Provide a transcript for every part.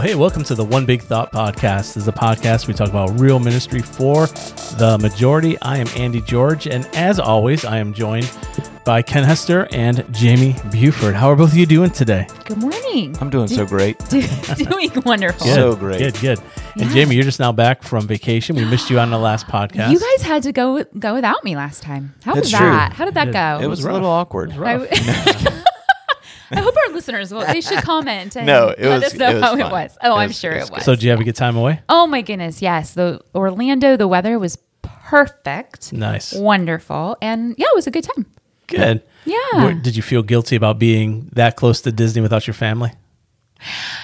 Well, hey, welcome to the One Big Thought Podcast. This is a podcast we talk about real ministry for the majority. I am Andy George, and as always, I am joined by Ken Hester and Jamie Buford. How are both of you doing today? Good morning. I'm doing so great. Do- doing wonderful. Good, So great. Good, good. And Yeah. Jamie, you're just now back from vacation. We missed you on the last podcast. You guys had to go go without me last time. How That's was true. that? How did that It- go? It was a little awkward. rough. I, I hope our listeners will. They should comment and No, it let was- us know it was how it was. Oh, It I'm was- sure it it was was. so, did you have a good time away? oh my goodness, yes. The Orlando, the weather was perfect, Nice. wonderful, and yeah, it was a good time. Good. Yeah. Were- Did you feel guilty about being that close to Disney without your family?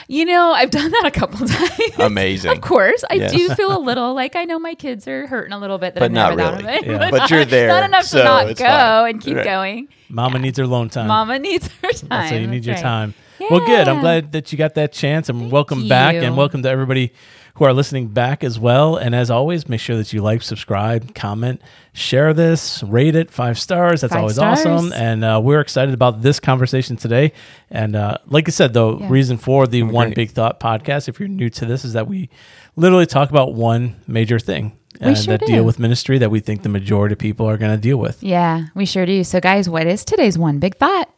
You know, I've done that a couple times. Amazing. Of course, I Yes. do feel a little like I know my kids are hurting a little bit that But I'm not without really. them. Yeah. But you're there, Not enough so to not it's go fine. and keep Right. going. Mama needs her alone time. Mama needs her time. So you need That's your right. time. Well, good. I'm glad that you got that chance, and welcome back, and welcome to everybody who are listening back as well. And as always, make sure that you like, subscribe, comment, share this, rate it five stars. That's Five always stars. awesome. And uh, we're excited about this conversation today. And uh, like I said, the Yeah. reason for the One great. Big Thought podcast, if you're new to this, is that we literally talk about one major thing. We and sure that deal with ministry that we think the majority of people are going to deal with. Yeah, we sure do. So, guys, what is today's one big thought?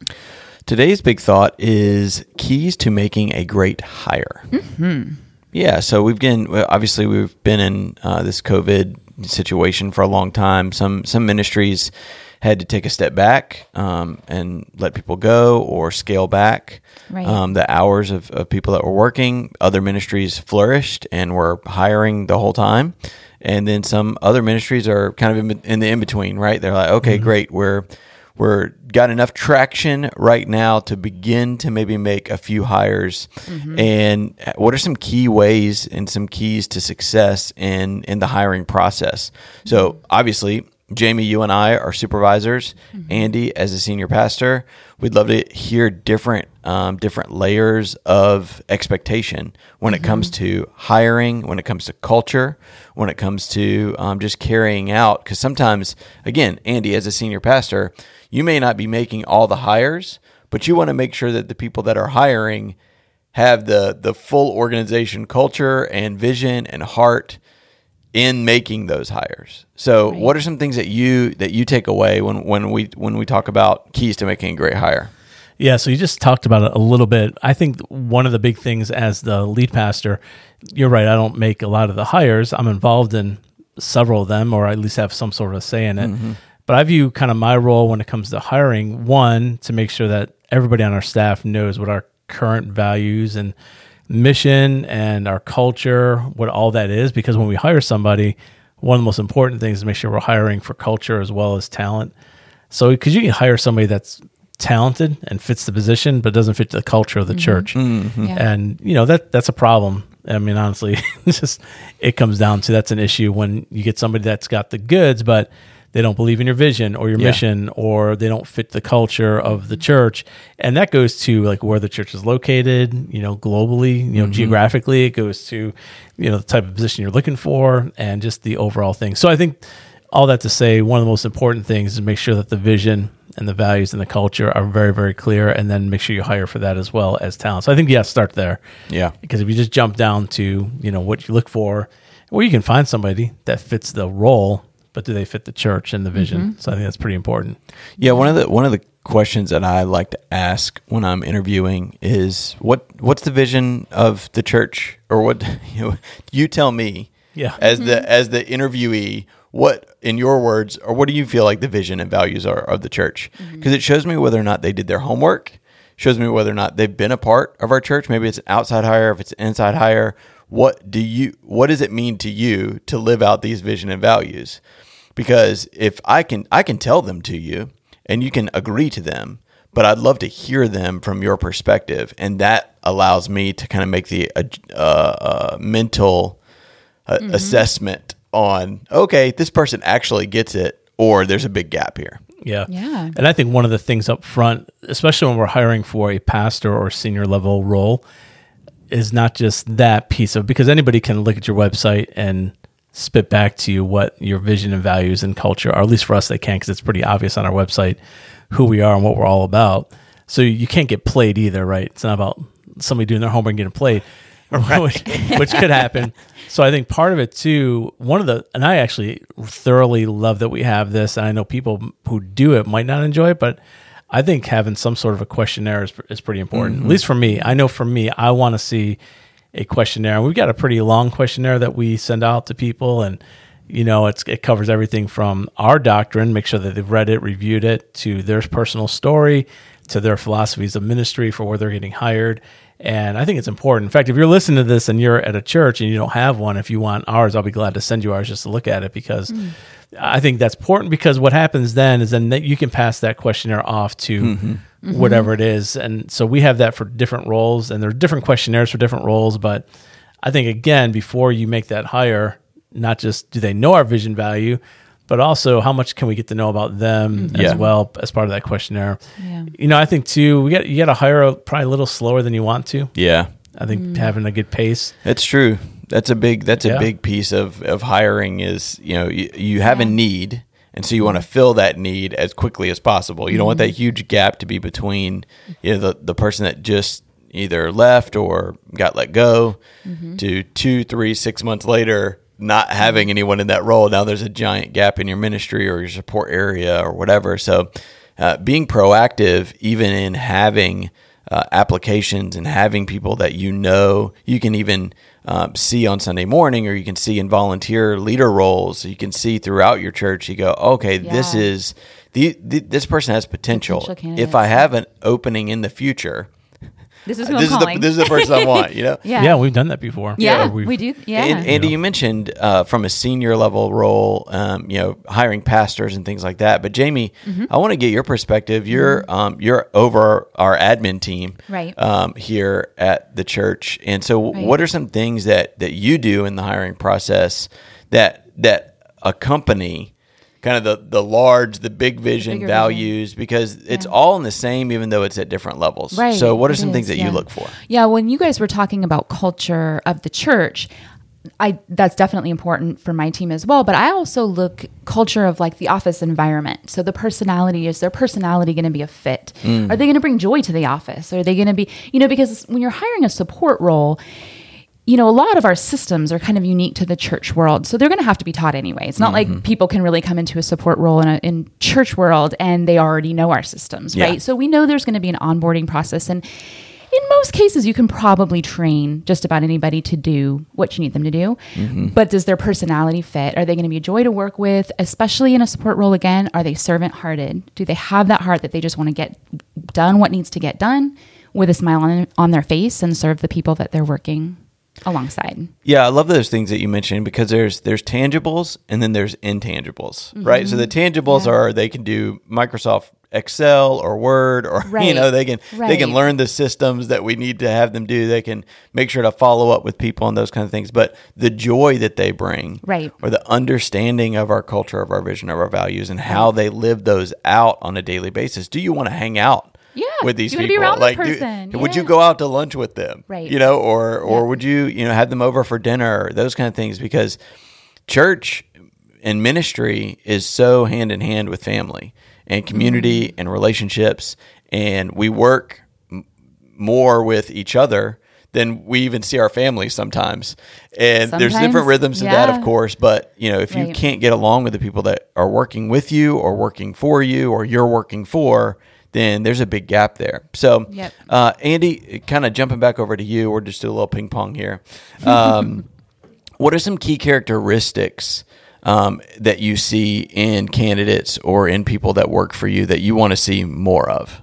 Today's big thought is keys to making a great hire. Mm-hmm. Yeah, so we've been obviously we've been in uh, this COVID situation for a long time. Some some ministries had to take a step back um, and let people go or scale back Right. um, the hours of, of people that were working. Other ministries flourished and were hiring the whole time. And then some other ministries are kind of in, in the in between, right? They're like, okay, great, we're we're got enough traction right now to begin to maybe make a few hires. Mm-hmm. And uh, what are some key ways and some keys to success in in the hiring process? So mm-hmm. obviously, Jamie, you and I are supervisors. Mm-hmm. Andy, as a senior pastor, we'd love to hear different um, different layers of expectation when it comes to hiring, when it comes to culture, when it comes to um, just carrying out. Because sometimes, again, Andy, as a senior pastor, you may not be making all the hires, but you want to make sure that the people that are hiring have the the full organization culture and vision and heart in making those hires. So, what are some things that you that you take away when when we when we talk about keys to making a great hire? Yeah, so you just talked about it a little bit. I think one of the big things as the lead pastor, you're right, I don't make a lot of the hires. I'm involved in several of them, or at least have some sort of say in it. Mm-hmm. But I view kind of my role when it comes to hiring one, to make sure that everybody on our staff knows what our current values and mission and our culture, what all that is. Because when we hire somebody, one of the most important things is to make sure we're hiring for culture as well as talent. So, because you can hire somebody that's talented and fits the position, but doesn't fit the culture of the mm-hmm. church, mm-hmm. Yeah. and you know that that's a problem. I mean, honestly, it's just it comes down to that's an issue when you get somebody that's got the goods, but they don't believe in your vision or your Yeah. mission, or they don't fit the culture of the church, and that goes to like where the church is located, you know, globally, you know, mm-hmm. geographically. It goes to you know the type of position you're looking for, and just the overall thing. So I think all that to say, one of the most important things is make sure that the vision and the values and the culture are very, very clear, and then make sure you hire for that as well as talent. So I think you have to start there. Yeah. Because if you just jump down to you know what you look for, well, you can find somebody that fits the role, but do they fit the church and the vision? Mm-hmm. So I think that's pretty important. Yeah, one of the one of the questions that I like to ask when I'm interviewing is what what's the vision of the church? Or what you know, you tell me. Yeah. as the mm-hmm. as the interviewee what in your words or what do you feel like the vision and values are of the church? Mm-hmm. Because it shows me whether or not they did their homework. Shows me whether or not they've been a part of our church. Maybe it's an outside hire if it's an inside hire. What do you what does it mean to you to live out these vision and values because if I can I can tell them to you and you can agree to them but I'd love to hear them from your perspective and that allows me to kind of make the uh, uh, mental uh, assessment on okay this person actually gets it or there's a big gap here Yeah. Yeah. And I think one of the things up front, especially when we're hiring for a pastor or senior level role, is not just that piece of because anybody can look at your website and spit back to you what your vision and values and culture are. At least for us, they can because it's pretty obvious on our website who we are and what we're all about. So you can't get played either, right? It's not about somebody doing their homework and getting played. which, which could happen. So I think part of it too, one of the, and I actually thoroughly love that we have this. And I know people who do it might not enjoy it, but I think having some sort of a questionnaire is, is pretty important. At mm-hmm. least for me, I know for me, I want to see a questionnaire. We've got a pretty long questionnaire that we send out to people, and you know, it covers everything from our doctrine, make sure that they've read it, reviewed it, to their personal story, to their philosophies of ministry for where they're getting hired. And I think it's important. In fact, if you're listening to this and you're at a church and you don't have one, if you want ours, I'll be glad to send you ours just to look at it because mm. I think that's important because what happens then is then that you can pass that questionnaire off to mm-hmm. Mm-hmm. whatever it is. And so we have that for different roles and there are different questionnaires for different roles. But I think, again, before you make that hire, not just do they know our vision value, but also how much can we get to know about them Yeah. as well as part of that questionnaire. Yeah. You know, I think too, we got you got to hire a, probably a little slower than you want to. Yeah, I think having a good pace. That's true. That's a big. That's a big piece of of hiring. Is you know you, you have a need, and so you want to fill that need as quickly as possible. You don't want that Mm-hmm. huge gap to be between you know the the person that just either left or got let go Mm-hmm. to two, three, six months later not having anyone in that role. Now there's a giant gap in your ministry or your support area or whatever. So uh, being proactive, even in having uh, applications and having people that you know you can even um, see on Sunday morning or you can see in volunteer leader roles. You can see throughout your church. You go, okay, this is the, the this person has potential. Potential if I have an opening in the future, This is who this I'm is the calling. this is the person I want. You know. yeah. Yeah, we've done that before. Yeah, We've- we do. Yeah. And, Andy, you mentioned uh, from a senior level role, um, you know, hiring pastors and things like that. But Jamie, Mm-hmm. I want to get your perspective. You're um, you're over our admin team, Right. Um, here at the church, and so Right. what are some things that that you do in the hiring process that that accompany kind of the the large, the big vision bigger values because it's Yeah. all in the same, even though it's at different levels. Right. So, what are some things is, that you look for? Yeah, when you guys were talking about culture of the church, I that's definitely important for my team as well. But I also look culture of like the office environment. So the personality is their personality going to be a fit? Mm. Are they going to bring joy to the office? Are they going to be you know because when you're hiring a support role. You know, a lot of our systems are kind of unique to the church world, so they're going to have to be taught anyway. It's not like mm-hmm. people can really come into a support role in a in church world and they already know our systems, Yeah. right? So we know there's going to be an onboarding process, and in most cases, you can probably train just about anybody to do what you need them to do. Mm-hmm. But does their personality fit? Are they going to be a joy to work with, especially in a support role again? Are they servant hearted? Do they have that heart that they just want to get done what needs to get done with a smile on, on their face and serve the people that they're working alongside? Yeah, I love those things that you mentioned because there's there's tangibles and then there's intangibles, right? So the tangibles Mm-hmm. Yeah. are they can do Microsoft Excel or Word or you know they can they can learn the systems that we need to have them do. They can make sure to follow up with people and those kind of things. But the joy that they bring, Right. or the understanding of our culture, of our vision, of our values, and how they live those out on a daily basis. Do you want to hang out? Yeah. with these people, the like, do- person. would you go out to lunch with them? Right. You know, or or Yeah. would you you know have them over for dinner? Those kind of things because church and ministry is so hand in hand with family and community Mm-hmm. and relationships, and we work m- more with each other than we even see our families sometimes. And there's different rhythms to that, of course. But you know, if you can't get along with the people that are working with you, or working for you, or you're working for, then there's a big gap there. So, Yep. uh, Andy, kind of jumping back over to you, we're just do a little ping pong here. Um, what are some key characteristics um, that you see in candidates or in people that work for you that you want to see more of?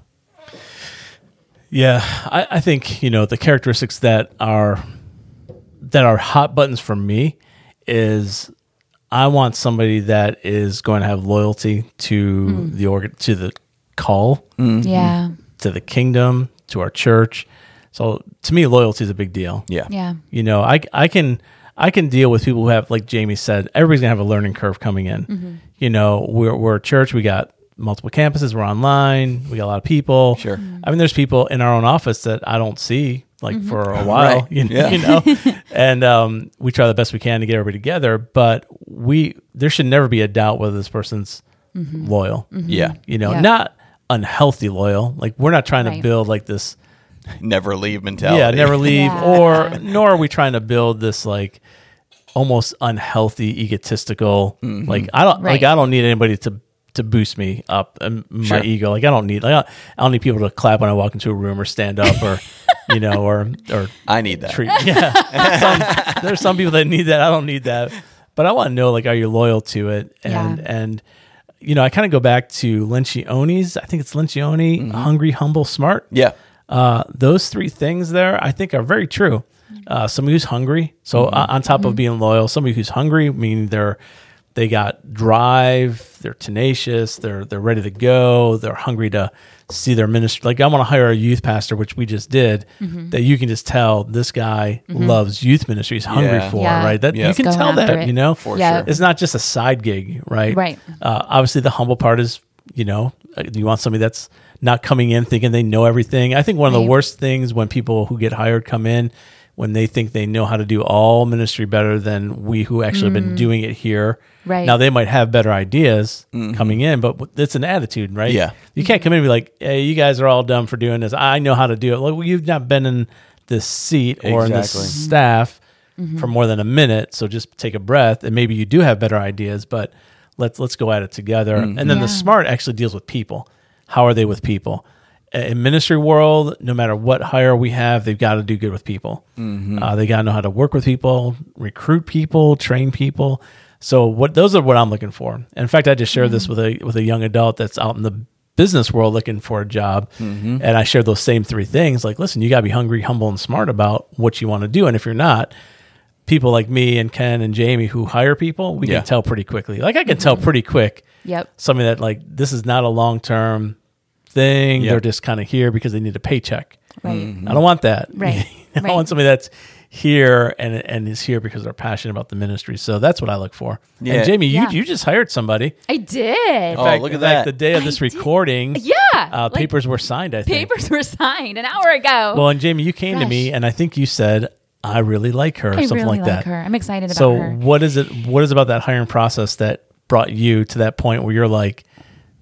Yeah, I, I think you know the characteristics that are that are hot buttons for me is I want somebody that is going to have loyalty to the organ to the call mm-hmm. Yeah. to the kingdom to our church. So to me, loyalty is a big deal. Yeah. Yeah. You know, I I can I can deal with people who have, like Jamie said, everybody's gonna have a learning curve coming in. Mm-hmm. You know, we're we're a church. We got multiple campuses. We're online. We got a lot of people. Sure. Mm-hmm. I mean, there's people in our own office that I don't see like for a while. Right. You, Yeah. you know, and um, we try the best we can to get everybody together. But we there should never be a doubt whether this person's loyal. Yeah. You know, Yeah. not unhealthy loyal. Like we're not trying to build like this never leave mentality. yeah, never leave, Yeah. or nor are we trying to build this like almost unhealthy, egotistical. Mm-hmm. Like I don't like I don't need anybody to to boost me up and my Sure. ego. Like I don't need like I don't, I don't need people to clap when I walk into a room or stand up or you know or or I need that. treat. Yeah, some, there's some people that need that. I don't need that, but I want to know like, are you loyal to it? And Yeah. and you know, I kind of go back to Lencioni's. I think it's Lencioni, Mm-hmm. hungry, humble, smart. Yeah. Uh, those three things there, I think, are very true. Uh, somebody who's hungry, so uh, on top of being loyal, somebody who's hungry, meaning they're they got drive, they're tenacious, they're they're ready to go, they're hungry to see their ministry. Like I want to hire a youth pastor, which we just did. That you can just tell this guy loves youth ministry. He's hungry Yeah. for Yeah. right. That Yeah. you can tell that it. you know For Yeah. sure. it's not just a side gig, right? Right. Uh, obviously, the humble part is, you know, uh, you want somebody that's not coming in thinking they know everything. I think one of the worst things when people who get hired come in when they think they know how to do all ministry better than we who actually have been doing it here. Mm. Right. Now they might have better ideas coming in, but w- it's an attitude, right? Yeah. You can't come in and be like, "Hey, you guys are all dumb for doing this. I know how to do it." Like, well, you've not been in this seat or in this staff Mm-hmm. for more than a minute, so just take a breath, and maybe you do have better ideas, but let's let's go at it together. And then Yeah. the smart actually deals with people. How are they with people? In ministry world, no matter what hire we have, they've got to do good with people. Mm-hmm. Uh, they got to know how to work with people, recruit people, train people. So what those are what I'm looking for. In fact, I just shared this mm-hmm. with a with a young adult that's out in the business world looking for a job, mm-hmm. and I shared those same three things. Like, listen, you got to be hungry, humble, and smart about what you want to do, and if you're not, people like me and Ken and Jamie who hire people, we Yeah. can tell pretty quickly. Like I can tell pretty quick Yep. something that like this is not a long term thing. Yep. They're just kind of here because they need a paycheck. Right. I don't want that. Right. I Right. want somebody that's here and and is here because they're passionate about the ministry. So that's what I look for. Yeah. And Jamie, Yeah. you you just hired somebody. I did. Oh, fact, look at in fact, that. The day of this I did. recording, yeah. uh, like, papers were signed. I think. papers were signed an hour ago. Well, and Jamie, you came to me, and I think you said, "I really like her," or I something really like like that. her. I'm excited about so her. So, what is it what is about that hiring process that brought you to that point where you're like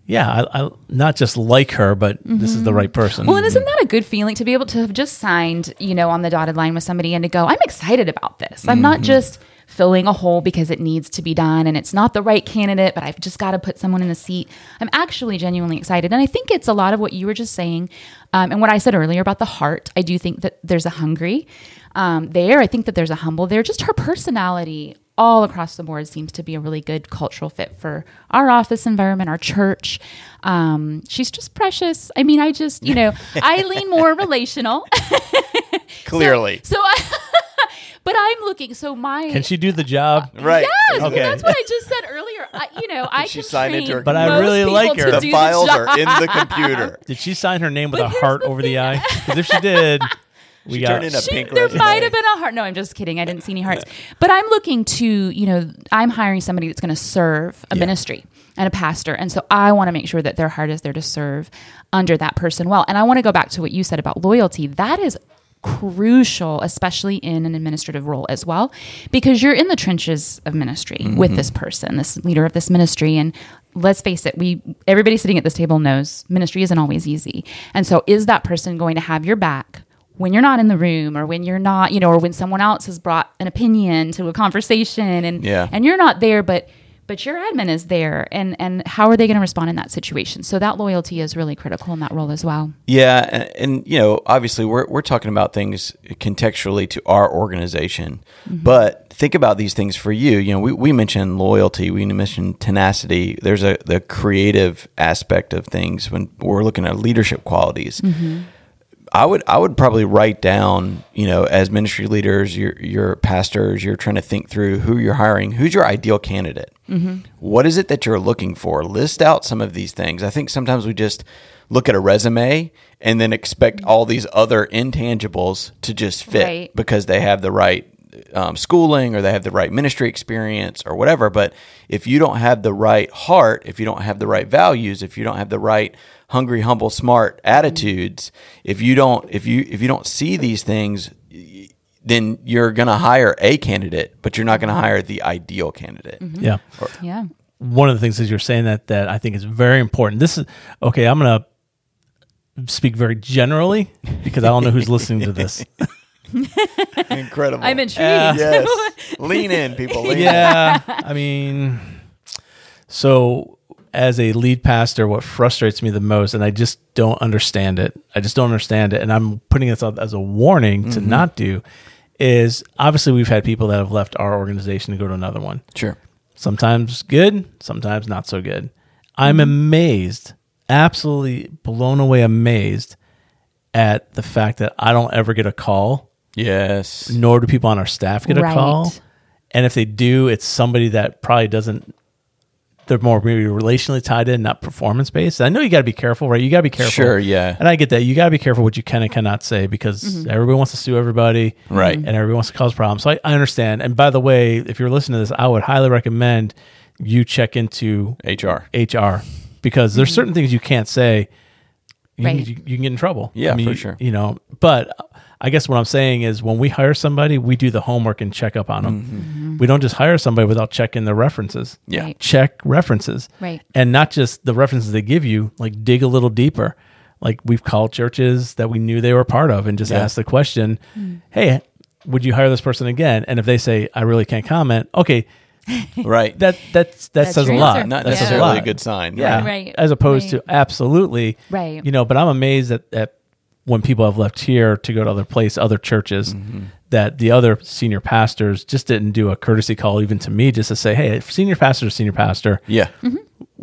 yeah i, I not just like her but this is the right person Mm-hmm. Well, and isn't that a good feeling to be able to have just signed, you know, on the dotted line with somebody and to go, I'm excited about this. I'm not just filling a hole because it needs to be done and it's not the right candidate, but I've just got to put someone in the seat. I'm actually genuinely excited. And I think it's a lot of what you were just saying um, and what I said earlier about the heart. I do think that there's a hungry um, there. I think that there's a humble there. Just her personality all across the board seems to be a really good cultural fit for our office environment, our church. Um, she's just precious. I mean, I just, you know, I lean more relational. Clearly. So I, but I'm looking. So my, can she do the job right. yes, Okay. that's what I just said earlier. I, you know, I she can sign train into her But I most really people like to her. The do files job. are in the computer. did she sign her name with But a heart the over the eye because if she did we got turned in a She- pink there might have been a heart. No, I'm just kidding. I didn't see any hearts. But I'm looking to, you know, I'm hiring somebody that's going to serve a Yeah. ministry and a pastor. And so I want to make sure that their heart is there to serve under that person well. And I want to go back to what you said about loyalty. That is crucial, especially in an administrative role as well, because you're in the trenches of ministry mm-hmm. with this person, this leader of this ministry. And let's face it, we everybody sitting at this table knows ministry isn't always easy. And so is that person going to have your back? When you're not in the room or when you're not, you know, or when someone else has brought an opinion to a conversation and Yeah. and you're not there but but your admin is there and and how are they going to respond in that situation? So that loyalty is really critical in that role as well. Yeah, and, and you know, obviously, we're we're talking about things contextually to our organization, mm-hmm. but think about these things for you. You know, we, we mentioned loyalty, we mentioned tenacity. There's a the creative aspect of things when we're looking at leadership qualities. Mm-hmm. I would I would probably write down, you know, as ministry leaders, your your pastors, you're trying to think through who you're hiring, who's your ideal candidate. What is it that you're looking for? List out some of these things. I think sometimes we just look at a resume and then expect all these other intangibles to just fit Right. because they have the right um, schooling or they have the right ministry experience or whatever. But if you don't have the right heart, if you don't have the right values, if you don't have the right hungry, humble, smart attitudes, if you don't, if you if you don't see these things, then you're going to hire a candidate, but you're not going to hire the ideal candidate. Mm-hmm. yeah Yeah. one of the things as you're saying that that I think is very important. This is okay. I'm gonna speak very generally because I don't know who's listening to this. Incredible. I'm intrigued. Yes. lean in, people. Lean in. yeah, I mean, so as a lead pastor, what frustrates me the most, and I just don't understand it. I just don't understand it, and I'm putting this out as a warning to mm-hmm. not do. Is obviously we've had people that have left our organization to go to another one. Sure. Sometimes good, sometimes not so good. I'm mm-hmm. amazed, absolutely blown away, amazed at the fact that I don't ever get a call Yes. nor do people on our staff get a call. And if they do, it's somebody that probably doesn't. They're more maybe relationally tied in, not performance based. I know you got to be careful, right? You got to be careful. Sure, yeah. And I get that. You got to be careful what you can and cannot say because mm-hmm. everybody wants to sue everybody, Right. And everybody wants to cause problems. So I, I understand. And by the way, if you're listening to this, I would highly recommend you check into HR. HR because there's mm-hmm. certain things you can't say. You, Right. can, you, you can get in trouble. Yeah, for sure. You know, but I guess what I'm saying is when we hire somebody, we do the homework and check up on them. Mm-hmm. We don't just hire somebody without checking their references. Yeah. Right. Check references. Right. And not just the references they give you, like dig a little deeper. Like we've called churches that we knew they were part of and just Yeah. asked the question, mm. hey, would you hire this person again? And if they say, I really can't comment, okay, Right. that that's that That's says a lot. answer. Not That necessarily a lot. good sign. Yeah. Right. Right. As opposed Right. to absolutely. Right. You know, but I'm amazed at, at when people have left here to go to other place, other churches, Mm-hmm. that the other senior pastors just didn't do a courtesy call even to me just to say, Hey, if senior pastor senior pastor, Yeah.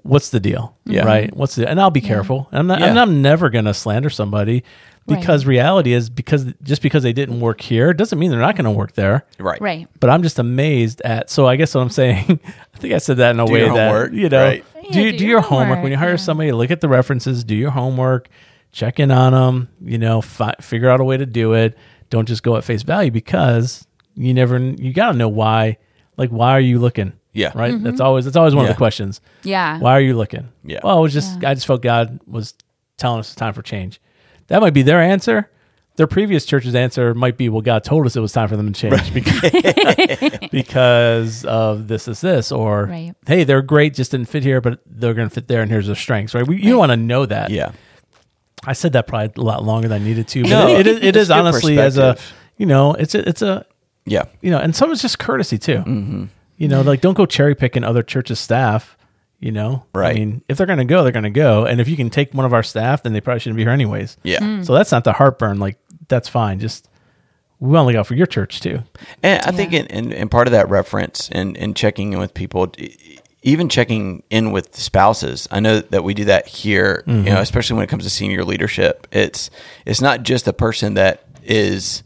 what's the deal? Yeah. Right. What's the and I'll be careful. And I'm not and I'm never gonna slander somebody because reality is because just because they didn't work here doesn't mean they're not gonna work there. Right. Right. But I'm just amazed at. So I guess what I'm saying, I think I said that in a Do way your that homework, you know, right. do, Yeah, do, your homework. when you hire yeah. somebody. Look at the references, do your homework, check in on them. You know, fi- figure out a way to do it. Don't just go at face value because you never. You got to know why. Like, why are you looking? Yeah. right. Mm-hmm. That's always that's always one of the questions. Yeah. Why are you looking? Yeah. Well, it was just I just felt God was telling us it's time for change. That might be their answer. Their previous church's answer might be, "Well, God told us it was time for them to change because, because of this, this, this," or Right. "Hey, they're great, just didn't fit here, but they're going to fit there, and here's their strengths." Right? We, you want to know that. Yeah. I said that probably a lot longer than I needed to. But No, it, it, it it's honestly as a you know, it's a, it's a Yeah. you know, and some is just courtesy too. Mm-hmm. You know, like don't go cherry picking other churches' staff. You know, right? I mean, if they're going to go, they're going to go, and if you can take one of our staff, then they probably shouldn't be here anyways. Yeah. So that's not the heartburn. Like that's fine. Just we want to look out for your church too. And I think in, in, in part of that reference and, and checking in with people, even checking in with spouses. I know that we do that here, you know, mm-hmm. especially when it comes to senior leadership. It's it's not just the person that is,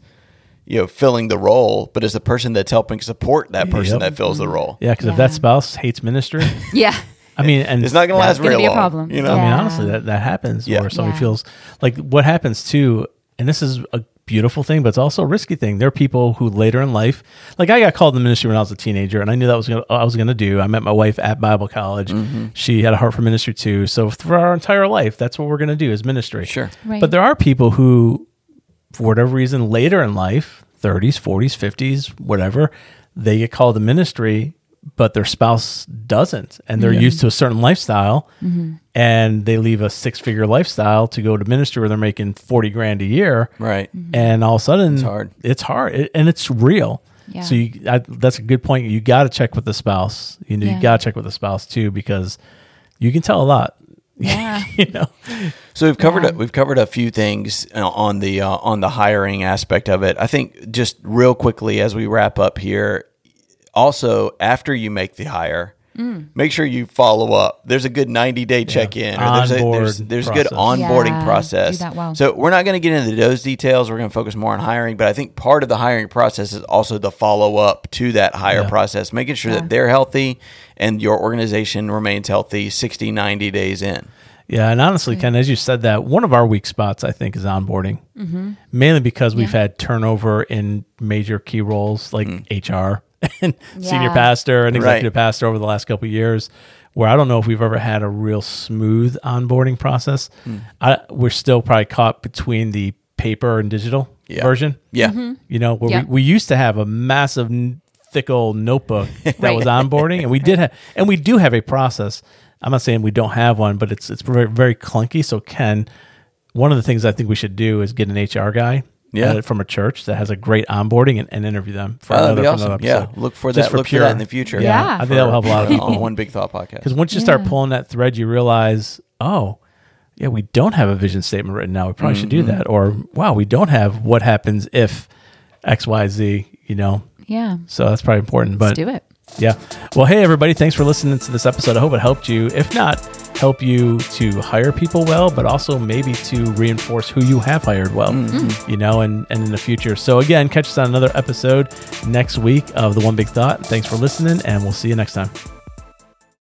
you know, filling the role, but it's the person that's helping support that person Yep. that fills the mm-hmm. role. Yeah, because if that spouse hates ministry, Yeah. I mean, and It's not going to last gonna very be a long. problem. You know, I mean, honestly, that that happens Yeah. where somebody Yeah. feels like what happens too, and this is a beautiful thing, but it's also a risky thing. There are people who later in life, like I got called in the ministry when I was a teenager, and I knew that was gonna, I was going to do. I met my wife at Bible college. Mm-hmm. She had a heart for ministry too. So for our entire life, that's what we're going to do is ministry. Sure. Right. But there are people who, for whatever reason, later in life, 30s, 40s, 50s, whatever, they get called to ministry, but their spouse doesn't. And they're used to a certain lifestyle and they leave a six figure lifestyle to go to ministry where they're making 40 grand a year. Right. And all of a sudden, it's hard. It's hard It- and it's real. Yeah. So you, I, that's a good point. You got to check with the spouse. You know, Yeah. you got to check with the spouse too because you can tell a lot. Yeah. you know, So we've covered Yeah. a, we've covered a few things uh, on the uh, on the hiring aspect of it. I think just real quickly as we wrap up here, also after you make the hire, Mm. make sure you follow up. There's a good 90 day check in. There's a, there's, there's a good onboarding Yeah, process. do that well. So we're not going to get into those details. We're going to focus more on hiring, but I think part of the hiring process is also the follow up to that hire Yeah. process, making sure Yeah. that they're healthy and your organization remains healthy 60, 90 days in. Yeah, and honestly, Ken, as you said that, one of our weak spots, I think, is onboarding. Mainly because we've Mm-hmm. Had turnover in major key roles like HR and senior pastor and Right. executive pastor over the last couple of years, where I don't know if we've ever had a real smooth onboarding process. Hmm. I, we're still probably caught between the paper and digital Yeah. version. Yeah. Mm-hmm. You know, where Yeah. we, we used to have a massive, thick old notebook that Right. was onboarding, and we did have, and we do have a process. I'm not saying we don't have one, but it's it's very very clunky. So Ken, one of the things I think we should do is get an HR guy. Yeah. uh, from a church that has a great onboarding and, and interview them for Oh, that'd be for awesome. episode. Yeah, look for Just that. look for that in the future. Yeah, Yeah. I think that will help a lot of people. on One Big Thought podcast. Because once you start pulling that thread, you realize, oh, yeah, we don't have a vision statement written now. We probably should do Mm-hmm. that. Or wow, we don't have what happens if X, Y, Z. You know, Yeah. so that's probably important. Let's But do it. Yeah. Well, hey, everybody. Thanks for listening to this episode. I hope it helped you. If not, help you to hire people well, but also maybe to reinforce who you have hired well, mm-hmm. you know, and, and in the future. So, again, catch us on another episode next week of The One Big Thought. Thanks for listening, and we'll see you next time.